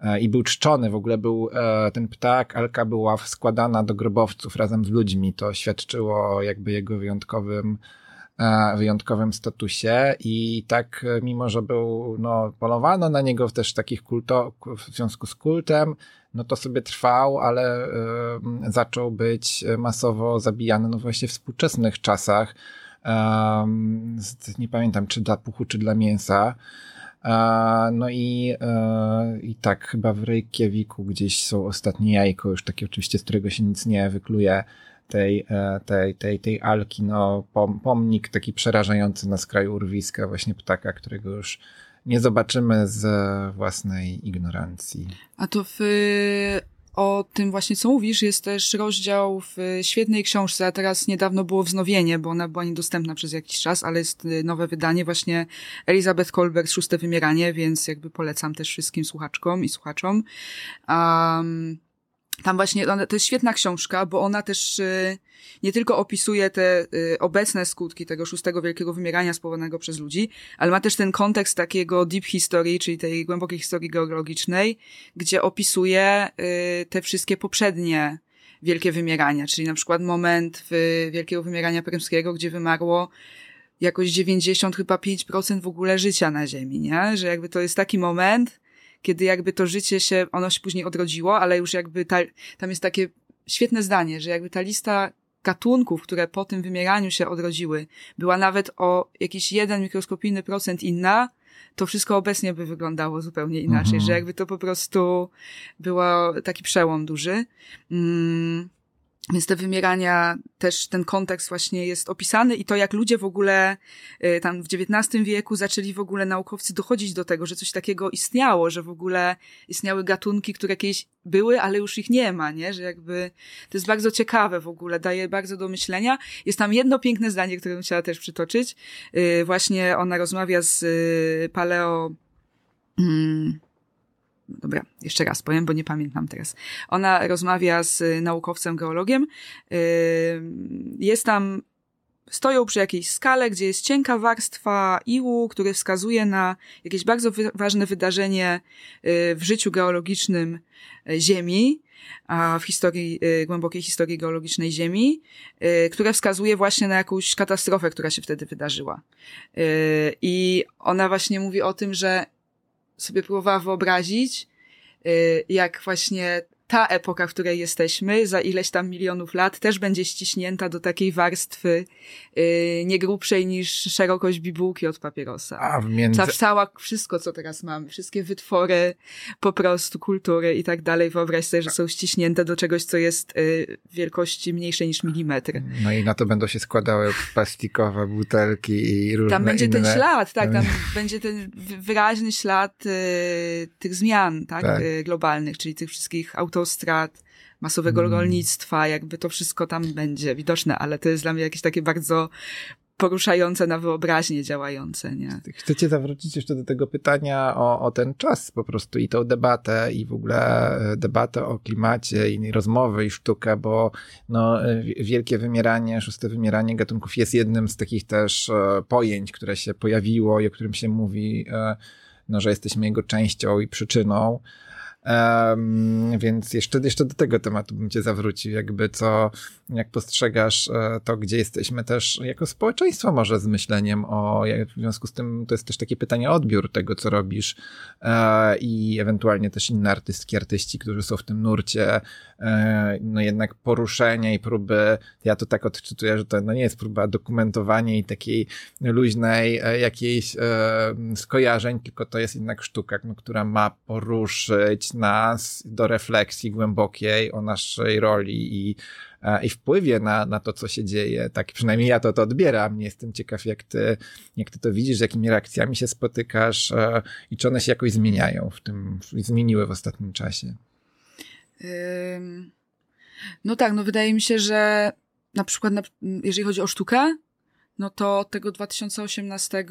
e, i był czczony, w ogóle był ten ptak, Alka była składana do grobowców razem z ludźmi, to świadczyło jakby jego wyjątkowym wyjątkowym statusie i tak, mimo że był, no, polowano na niego też takich kulto, w związku z kultem, no to sobie trwał, ale y, zaczął być masowo zabijany, no właśnie w współczesnych czasach, y, nie pamiętam, czy dla puchu, czy dla mięsa, no i, e, i tak, chyba w Reykjaviku gdzieś są ostatnie jajko, już takie oczywiście, z którego się nic nie wykluje, tej, e, tej, tej, tej alki, no pomnik taki przerażający na skraju urwiska właśnie ptaka, którego już nie zobaczymy z własnej ignorancji. A to w o tym właśnie, co mówisz, jest też rozdział w świetnej książce, a teraz niedawno było wznowienie, bo ona była niedostępna przez jakiś czas, ale jest nowe wydanie właśnie Elizabeth Kolberg, Szóste Wymieranie, więc jakby polecam też wszystkim słuchaczkom i słuchaczom. Um, tam właśnie, to jest świetna książka, bo ona też y, nie tylko opisuje te y, obecne skutki tego szóstego wielkiego wymierania spowodowanego przez ludzi, ale ma też ten kontekst takiego deep history, czyli tej głębokiej historii geologicznej, gdzie opisuje y, te wszystkie poprzednie wielkie wymierania, czyli na przykład moment wielkiego wymierania prymskiego, gdzie wymarło jakoś 90 chyba 5% w ogóle życia na Ziemi, nie? Że jakby to jest taki moment, kiedy jakby to życie się, ono się później odrodziło, ale już jakby ta, tam jest takie świetne zdanie, że jakby ta lista gatunków, które po tym wymieraniu się odrodziły, była nawet o jakiś jeden mikroskopijny procent inna, to wszystko obecnie by wyglądało zupełnie inaczej, mhm. że jakby to po prostu był taki przełom duży. Mm. Więc te wymierania, też ten kontekst właśnie jest opisany i to, jak ludzie w ogóle y, tam w XIX wieku zaczęli w ogóle naukowcy dochodzić do tego, że coś takiego istniało, że w ogóle istniały gatunki, które kiedyś były, ale już ich nie ma, nie? Że jakby to jest bardzo ciekawe w ogóle, daje bardzo do myślenia. Jest tam jedno piękne zdanie, które bym chciała też przytoczyć. Y, właśnie ona rozmawia z y, paleo... Hmm dobra, jeszcze raz powiem, bo nie pamiętam teraz. Ona rozmawia z naukowcem, geologiem. Jest tam, stoją przy jakiejś skale, gdzie jest cienka warstwa iłu, który wskazuje na jakieś bardzo ważne wydarzenie y, w życiu geologicznym y, Ziemi, a w historii, y, głębokiej historii geologicznej Ziemi, które wskazuje właśnie na jakąś katastrofę, która się wtedy wydarzyła. I ona właśnie mówi o tym, że sobie próbowała wyobrazić, y, jak właśnie ta epoka, w której jesteśmy, za ileś tam milionów lat, też będzie ściśnięta do takiej warstwy yy, nie grubszej niż szerokość bibułki od papierosa. A w między... Cała, wszystko, co teraz mamy, wszystkie wytwory po prostu, kultury i tak dalej, wyobraź sobie, że są ściśnięte do czegoś, co jest yy, wielkości mniejszej niż milimetr. No i na to będą się składały plastikowe butelki i różne Tam będzie inne... ten ślad, tak, tam będzie ten wyraźny ślad yy, tych zmian, tak, tak. Y, globalnych, czyli tych wszystkich auto autostrad, masowego mm. rolnictwa, jakby to wszystko tam będzie widoczne, ale to jest dla mnie jakieś takie bardzo poruszające na wyobraźnię działające, nie? Chcecie zawrócić jeszcze do tego pytania o, o ten czas po prostu i tą debatę i w ogóle e, debatę o klimacie i rozmowy i sztukę, bo no, e, wielkie wymieranie, szóste wymieranie gatunków jest jednym z takich też e, pojęć, które się pojawiło i o którym się mówi, no, że jesteśmy jego częścią i przyczyną. Um, więc jeszcze, jeszcze do tego tematu bym cię zawrócił, jakby co, jak postrzegasz e, to, gdzie jesteśmy też jako społeczeństwo może z myśleniem o, w związku z tym to jest też takie pytanie o odbiór tego, co robisz e, i ewentualnie też inne artystki, artyści, którzy są w tym nurcie, e, no jednak poruszenia i próby, ja to tak odczytuję, że to no nie jest próba dokumentowania i takiej luźnej jakiejś skojarzeń, tylko to jest jednak sztuka, no, która ma poruszyć nas do refleksji głębokiej o naszej roli i, i wpływie na, na to, co się dzieje. Tak przynajmniej ja to, to odbieram. Nie jestem ciekaw, jak ty, jak ty to widzisz, z jakimi reakcjami się spotykasz i czy one się jakoś zmieniają w tym, zmieniły w ostatnim czasie. No tak, no wydaje mi się, że na przykład, jeżeli chodzi o sztukę, no to tego 2018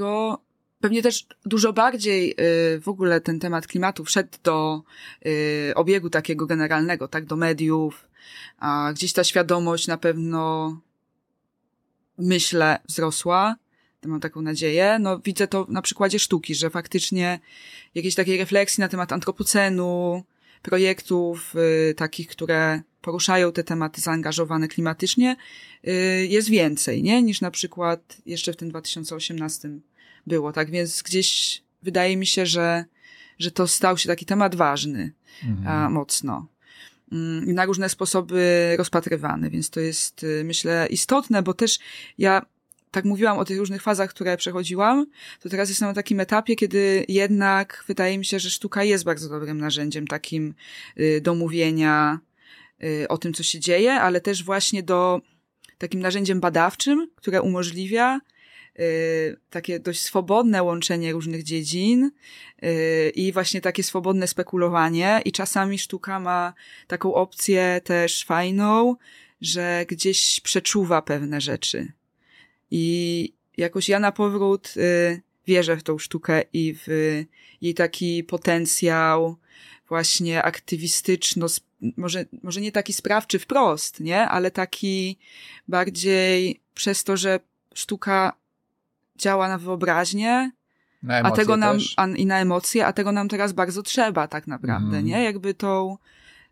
pewnie też dużo bardziej y, w ogóle ten temat klimatu wszedł do y, obiegu takiego generalnego, tak, do mediów, a gdzieś ta świadomość na pewno myślę wzrosła, mam taką nadzieję. No widzę to na przykładzie sztuki, że faktycznie jakieś takiej refleksji na temat antropocenu, projektów y, takich, które poruszają te tematy zaangażowane klimatycznie, jest więcej, nie? Niż na przykład jeszcze w tym 2018 było, tak więc gdzieś wydaje mi się, że, że to stał się taki temat ważny mhm. a, mocno. Mm, I na różne sposoby rozpatrywany, więc to jest, y, myślę, istotne, bo też ja tak mówiłam o tych różnych fazach, które przechodziłam, to teraz jestem na takim etapie, kiedy jednak wydaje mi się, że sztuka jest bardzo dobrym narzędziem takim y, do mówienia y, o tym, co się dzieje, ale też właśnie do takim narzędziem badawczym, które umożliwia takie dość swobodne łączenie różnych dziedzin y, i właśnie takie swobodne spekulowanie i czasami sztuka ma taką opcję też fajną, że gdzieś przeczuwa pewne rzeczy. I jakoś ja na powrót y, wierzę w tą sztukę i w jej taki potencjał właśnie aktywistyczno, może, może nie taki sprawczy wprost, nie? Ale taki bardziej przez to, że sztuka działa na wyobraźnię, na a tego nam, a, i na emocje, a tego nam teraz bardzo trzeba tak naprawdę, mhm. nie? Jakby tą,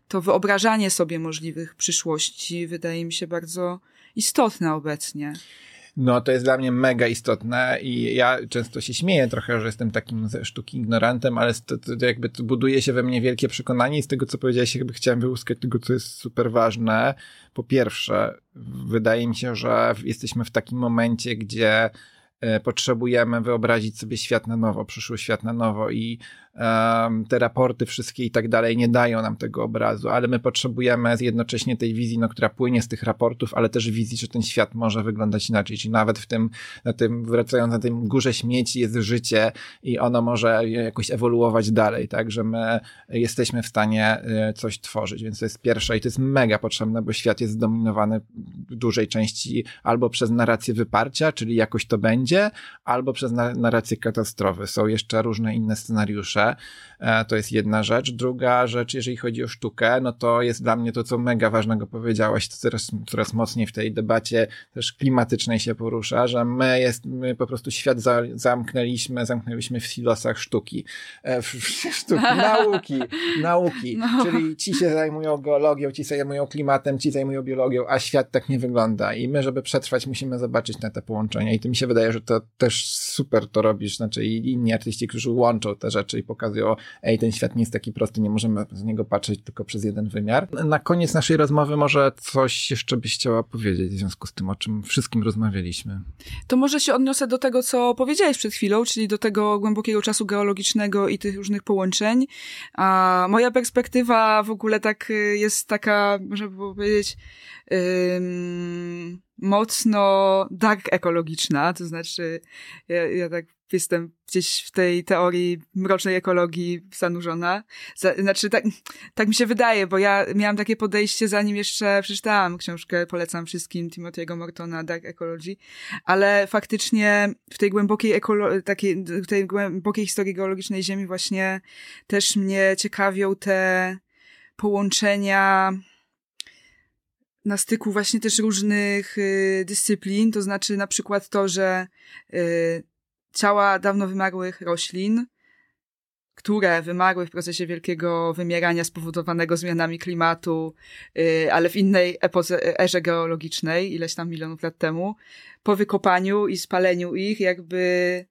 to wyobrażanie sobie możliwych przyszłości wydaje mi się bardzo istotne obecnie. No, to jest dla mnie mega istotne i ja często się śmieję trochę, że jestem takim ze sztuki ignorantem, ale to, to jakby to buduje się we mnie wielkie przekonanie i z tego, co powiedziałeś, jakby chciałem wyłuskać tego, co jest super ważne. Po pierwsze, wydaje mi się, że jesteśmy w takim momencie, gdzie potrzebujemy wyobrazić sobie świat na nowo, przyszły świat na nowo i te raporty wszystkie i tak dalej nie dają nam tego obrazu, ale my potrzebujemy jednocześnie tej wizji, no, która płynie z tych raportów, ale też wizji, że ten świat może wyglądać inaczej, czyli nawet w tym, na tym, wracając na tym górze śmieci jest życie i ono może jakoś ewoluować dalej, tak, że my jesteśmy w stanie e, coś tworzyć, więc to jest pierwsze i to jest mega potrzebne, bo świat jest zdominowany w dużej części albo przez narrację wyparcia, czyli jakoś to będzie, albo przez narrację katastrofy. Są jeszcze różne inne scenariusze, E, to jest jedna rzecz. Druga rzecz, jeżeli chodzi o sztukę, no to jest dla mnie to, co mega ważnego powiedziałaś, to coraz, coraz mocniej w tej debacie też klimatycznej się porusza, że my jest, my po prostu świat za, zamknęliśmy, zamknęliśmy w silosach sztuki. E, w, sztuki, nauki, nauki. No. Czyli ci się zajmują geologią, ci się zajmują klimatem, ci zajmują biologią, a świat tak nie wygląda. I my, żeby przetrwać, musimy zobaczyć na te połączenia. I to mi się wydaje, że to też super to robisz, znaczy i inni artyści, którzy łączą te rzeczy i pokazują, ej, ten świat nie jest taki prosty, nie możemy z niego patrzeć tylko przez jeden wymiar. Na koniec naszej rozmowy może coś jeszcze byś chciała powiedzieć w związku z tym, o czym wszystkim rozmawialiśmy. To może się odniosę do tego, co powiedziałeś przed chwilą, czyli do tego głębokiego czasu geologicznego i tych różnych połączeń. A moja perspektywa w ogóle tak y, jest taka, można by powiedzieć, mocno dark ekologiczna, to znaczy ja, ja tak jestem gdzieś w tej teorii mrocznej ekologii zanurzona. Znaczy, tak, tak mi się wydaje, bo ja miałam takie podejście, zanim jeszcze przeczytałam książkę, polecam wszystkim Timothy'ego Mortona, Dark Ecology, ale faktycznie w tej głębokiej ekolo- takiej, w tej głębokiej historii geologicznej Ziemi właśnie też mnie ciekawią te połączenia na styku właśnie też różnych y, dyscyplin, to znaczy na przykład to, że y, ciała dawno wymarłych roślin, które wymarły w procesie wielkiego wymierania spowodowanego zmianami klimatu, yy, ale w innej epoce, erze geologicznej, ileś tam milionów lat temu, po wykopaniu i spaleniu ich, jakby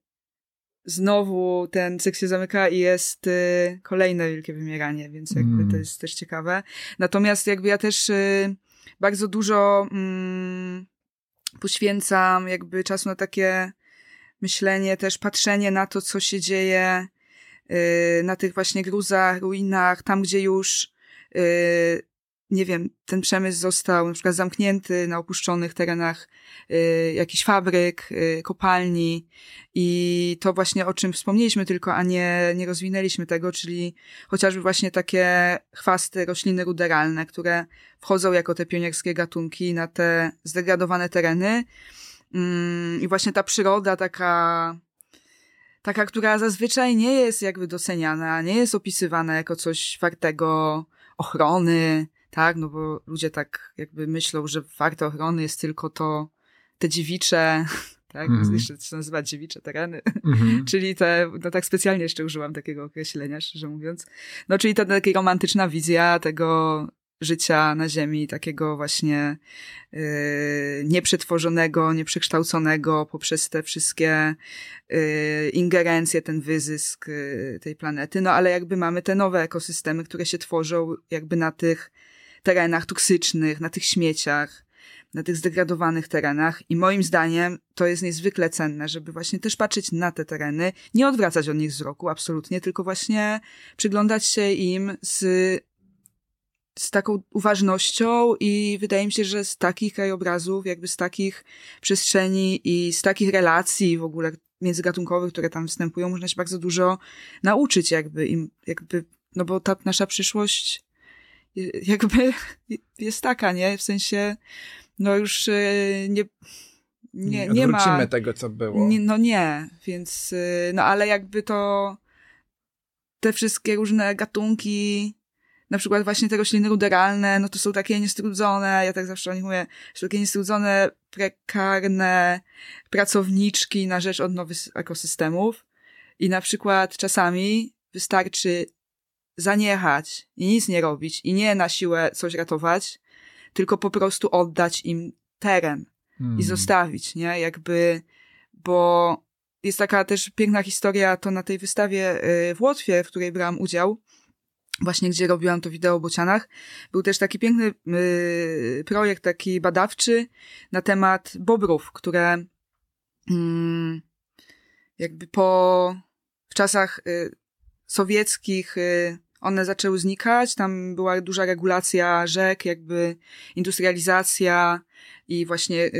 znowu ten cykl się zamyka i jest y, kolejne wielkie wymieranie, więc jakby mm. to jest też ciekawe. Natomiast jakby ja też y, bardzo dużo mm, poświęcam jakby czasu na takie myślenie, też patrzenie na to, co się dzieje yy, na tych właśnie gruzach, ruinach, tam gdzie już yy, nie wiem, ten przemysł został na przykład zamknięty na opuszczonych terenach y, jakichś fabryk, y, kopalni. I to właśnie o czym wspomnieliśmy tylko, a nie, nie rozwinęliśmy tego, czyli chociażby właśnie takie chwasty, rośliny ruderalne, które wchodzą jako te pionierskie gatunki na te zdegradowane tereny. Mm, i właśnie ta przyroda taka taka, która zazwyczaj nie jest jakby doceniana, nie jest opisywana jako coś wartego ochrony, tak? No bo ludzie tak jakby myślą, że warte ochrony jest tylko to, te dziewicze, tak? Mm. Jeszcze się nazywa dziewicze tereny. Mm-hmm. czyli te, no tak specjalnie jeszcze użyłam takiego określenia, szczerze mówiąc. No czyli ta taka romantyczna wizja tego życia na ziemi, takiego właśnie yy, nieprzetworzonego, nieprzekształconego poprzez te wszystkie yy, ingerencje, ten wyzysk yy, tej planety. No ale jakby mamy te nowe ekosystemy, które się tworzą jakby na tych terenach toksycznych, na tych śmieciach, na tych zdegradowanych terenach. I moim zdaniem to jest niezwykle cenne, żeby właśnie też patrzeć na te tereny, nie odwracać od nich wzroku, absolutnie, tylko właśnie przyglądać się im z, z taką uważnością i wydaje mi się, że z takich krajobrazów, jakby z takich przestrzeni i z takich relacji w ogóle międzygatunkowych, które tam występują, można się bardzo dużo nauczyć jakby im, jakby, no bo ta nasza przyszłość jakby jest taka, nie? W sensie, no już e, nie, nie, nie ma... tego, co było. Nie, no nie, więc, e, no ale jakby to te wszystkie różne gatunki, na przykład właśnie te rośliny ruderalne, no to są takie niestrudzone, ja tak zawsze o nich mówię, są takie niestrudzone, prekarne pracowniczki na rzecz odnowy ekosystemów i na przykład czasami wystarczy zaniechać i nic nie robić i nie na siłę coś ratować, tylko po prostu oddać im teren hmm. i zostawić, nie? Jakby, bo jest taka też piękna historia, to na tej wystawie y, w Łotwie, w której brałam udział, właśnie gdzie robiłam to wideo o bocianach, był też taki piękny y, projekt, taki badawczy na temat bobrów, które mm, jakby po, w czasach y, sowieckich one zaczęły znikać, tam była duża regulacja rzek, jakby industrializacja i właśnie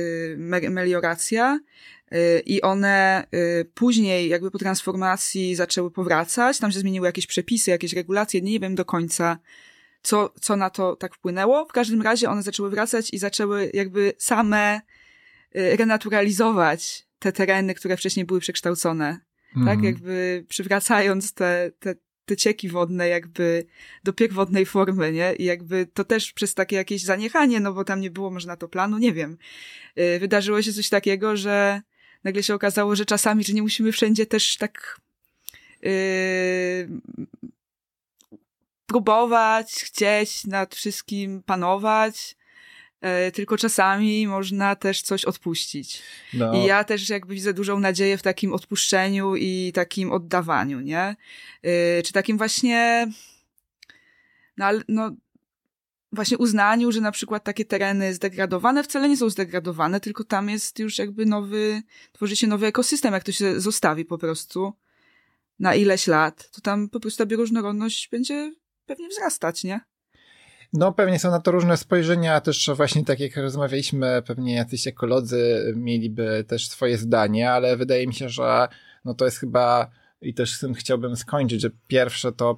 melioracja i one y, później jakby po transformacji zaczęły powracać, tam się zmieniły jakieś przepisy, jakieś regulacje, nie wiem do końca, co, co na to tak wpłynęło. W każdym razie one zaczęły wracać i zaczęły jakby same y, renaturalizować te tereny, które wcześniej były przekształcone. Tak, mhm. jakby przywracając te, te, te cieki wodne jakby do pierwotnej formy, nie? I jakby to też przez takie jakieś zaniechanie, no bo tam nie było może na to planu, nie wiem. Y, wydarzyło się coś takiego, że nagle się okazało, że czasami, że nie musimy wszędzie też tak yy, próbować, chcieć nad wszystkim panować, tylko czasami można też coś odpuścić. No. I ja też jakby widzę dużą nadzieję w takim odpuszczeniu i takim oddawaniu, nie? Yy, czy takim właśnie no, no właśnie uznaniu, że na przykład takie tereny zdegradowane wcale nie są zdegradowane, tylko tam jest już jakby nowy, tworzy się nowy ekosystem, jak to się zostawi po prostu na ileś lat, to tam po prostu ta bioróżnorodność będzie pewnie wzrastać, nie? No, pewnie są na to różne spojrzenia, też właśnie tak jak rozmawialiśmy, pewnie jacyś ekolodzy mieliby też swoje zdanie, ale wydaje mi się, że no to jest chyba i też z tym chciałbym skończyć, że pierwsze to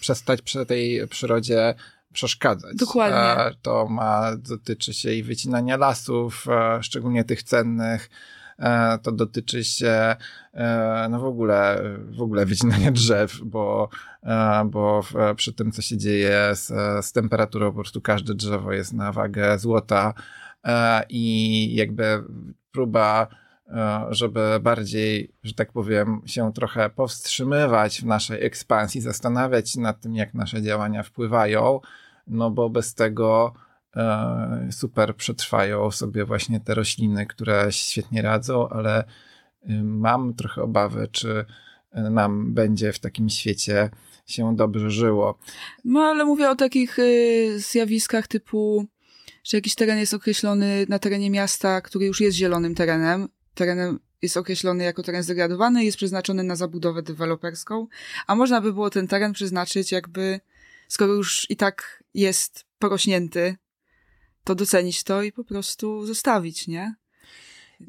przestać przy tej przyrodzie przeszkadzać. Dokładnie. To ma, dotyczy się i wycinania lasów, szczególnie tych cennych, to dotyczy się e, no w ogóle, w ogóle wycinania drzew, bo, bo przy tym, co się dzieje z, z temperaturą, po prostu każde drzewo jest na wagę złota. I jakby próba żeby bardziej, że tak powiem, się trochę powstrzymywać w naszej ekspansji, zastanawiać się nad tym, jak nasze działania wpływają, no bo bez tego e, super przetrwają sobie właśnie te rośliny, które świetnie radzą, ale y, mam trochę obawy, czy e, nam będzie w takim świecie się dobrze żyło. No ale mówię o takich y, zjawiskach typu, że jakiś teren jest określony na terenie miasta, który już jest zielonym terenem, terenem jest określony jako teren zdegradowany, jest przeznaczony na zabudowę deweloperską, a można by było ten teren przeznaczyć jakby skoro już i tak jest porośnięty, to docenić to i po prostu zostawić, nie?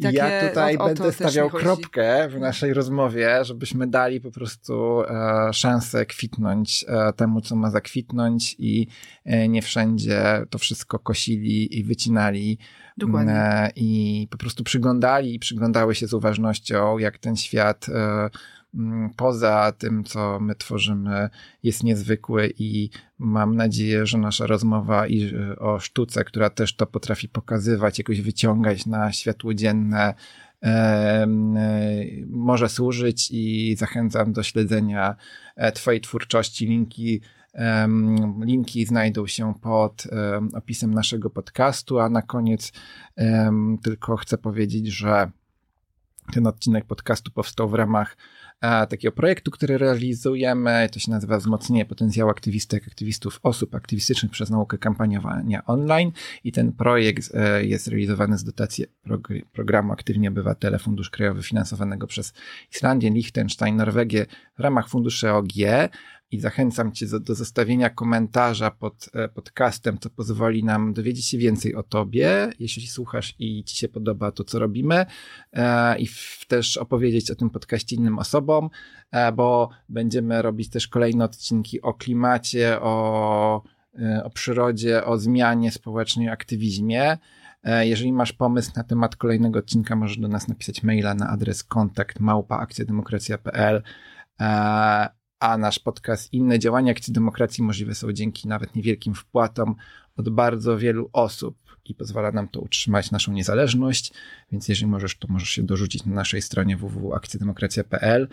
Takie ja tutaj o, o będę stawiał kropkę w naszej rozmowie, żebyśmy dali po prostu e, szansę kwitnąć e, temu, co ma zakwitnąć i e, nie wszędzie to wszystko kosili i wycinali. Dokładnie. E, I po prostu przyglądali i przyglądały się z uważnością, jak ten świat e, poza tym, co my tworzymy, jest niezwykły i mam nadzieję, że nasza rozmowa i o sztuce, która też to potrafi pokazywać, jakoś wyciągać na światło dzienne, może służyć i zachęcam do śledzenia e, Twojej twórczości. Linki, linki znajdą się pod opisem naszego podcastu, a na koniec tylko chcę powiedzieć, że ten odcinek podcastu powstał w ramach takiego projektu, który realizujemy. To się nazywa Wzmocnienie potencjału aktywistek, aktywistów, osób aktywistycznych przez naukę kampaniowania online. I ten projekt e, jest realizowany z dotacji programu Aktywni Obywatele, Fundusz Krajowy finansowanego przez Islandię, Liechtenstein, Norwegię w ramach funduszy OG i zachęcam Cię do, zostawienia komentarza pod e, podcastem, co pozwoli nam dowiedzieć się więcej o Tobie, jeśli słuchasz i Ci się podoba to, co robimy e, i też opowiedzieć o tym podcaście innym osobom, e, bo będziemy robić też kolejne odcinki o klimacie, o, o przyrodzie, o zmianie społecznej, aktywizmie. E, jeżeli masz pomysł na temat kolejnego odcinka, możesz do nas napisać maila na adres kontakt małpaakcjademokracja.pl a nasz podcast Inne działania akcji demokracji możliwe są dzięki nawet niewielkim wpłatom od bardzo wielu osób i pozwala nam to utrzymać naszą niezależność, więc jeżeli możesz, to możesz się dorzucić na naszej stronie www.akcjademokracja.pl.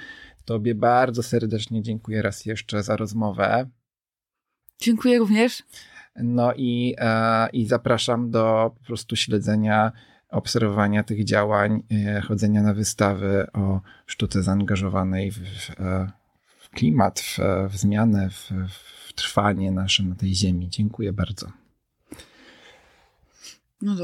Tobie bardzo serdecznie dziękuję raz jeszcze za rozmowę. Dziękuję również. No i, e, i zapraszam do po prostu śledzenia, obserwowania tych działań, e, chodzenia na wystawy o sztuce zaangażowanej w, w, w klimat, w, w zmianę, w, w trwanie nasze na tej ziemi. Dziękuję bardzo. No dobra.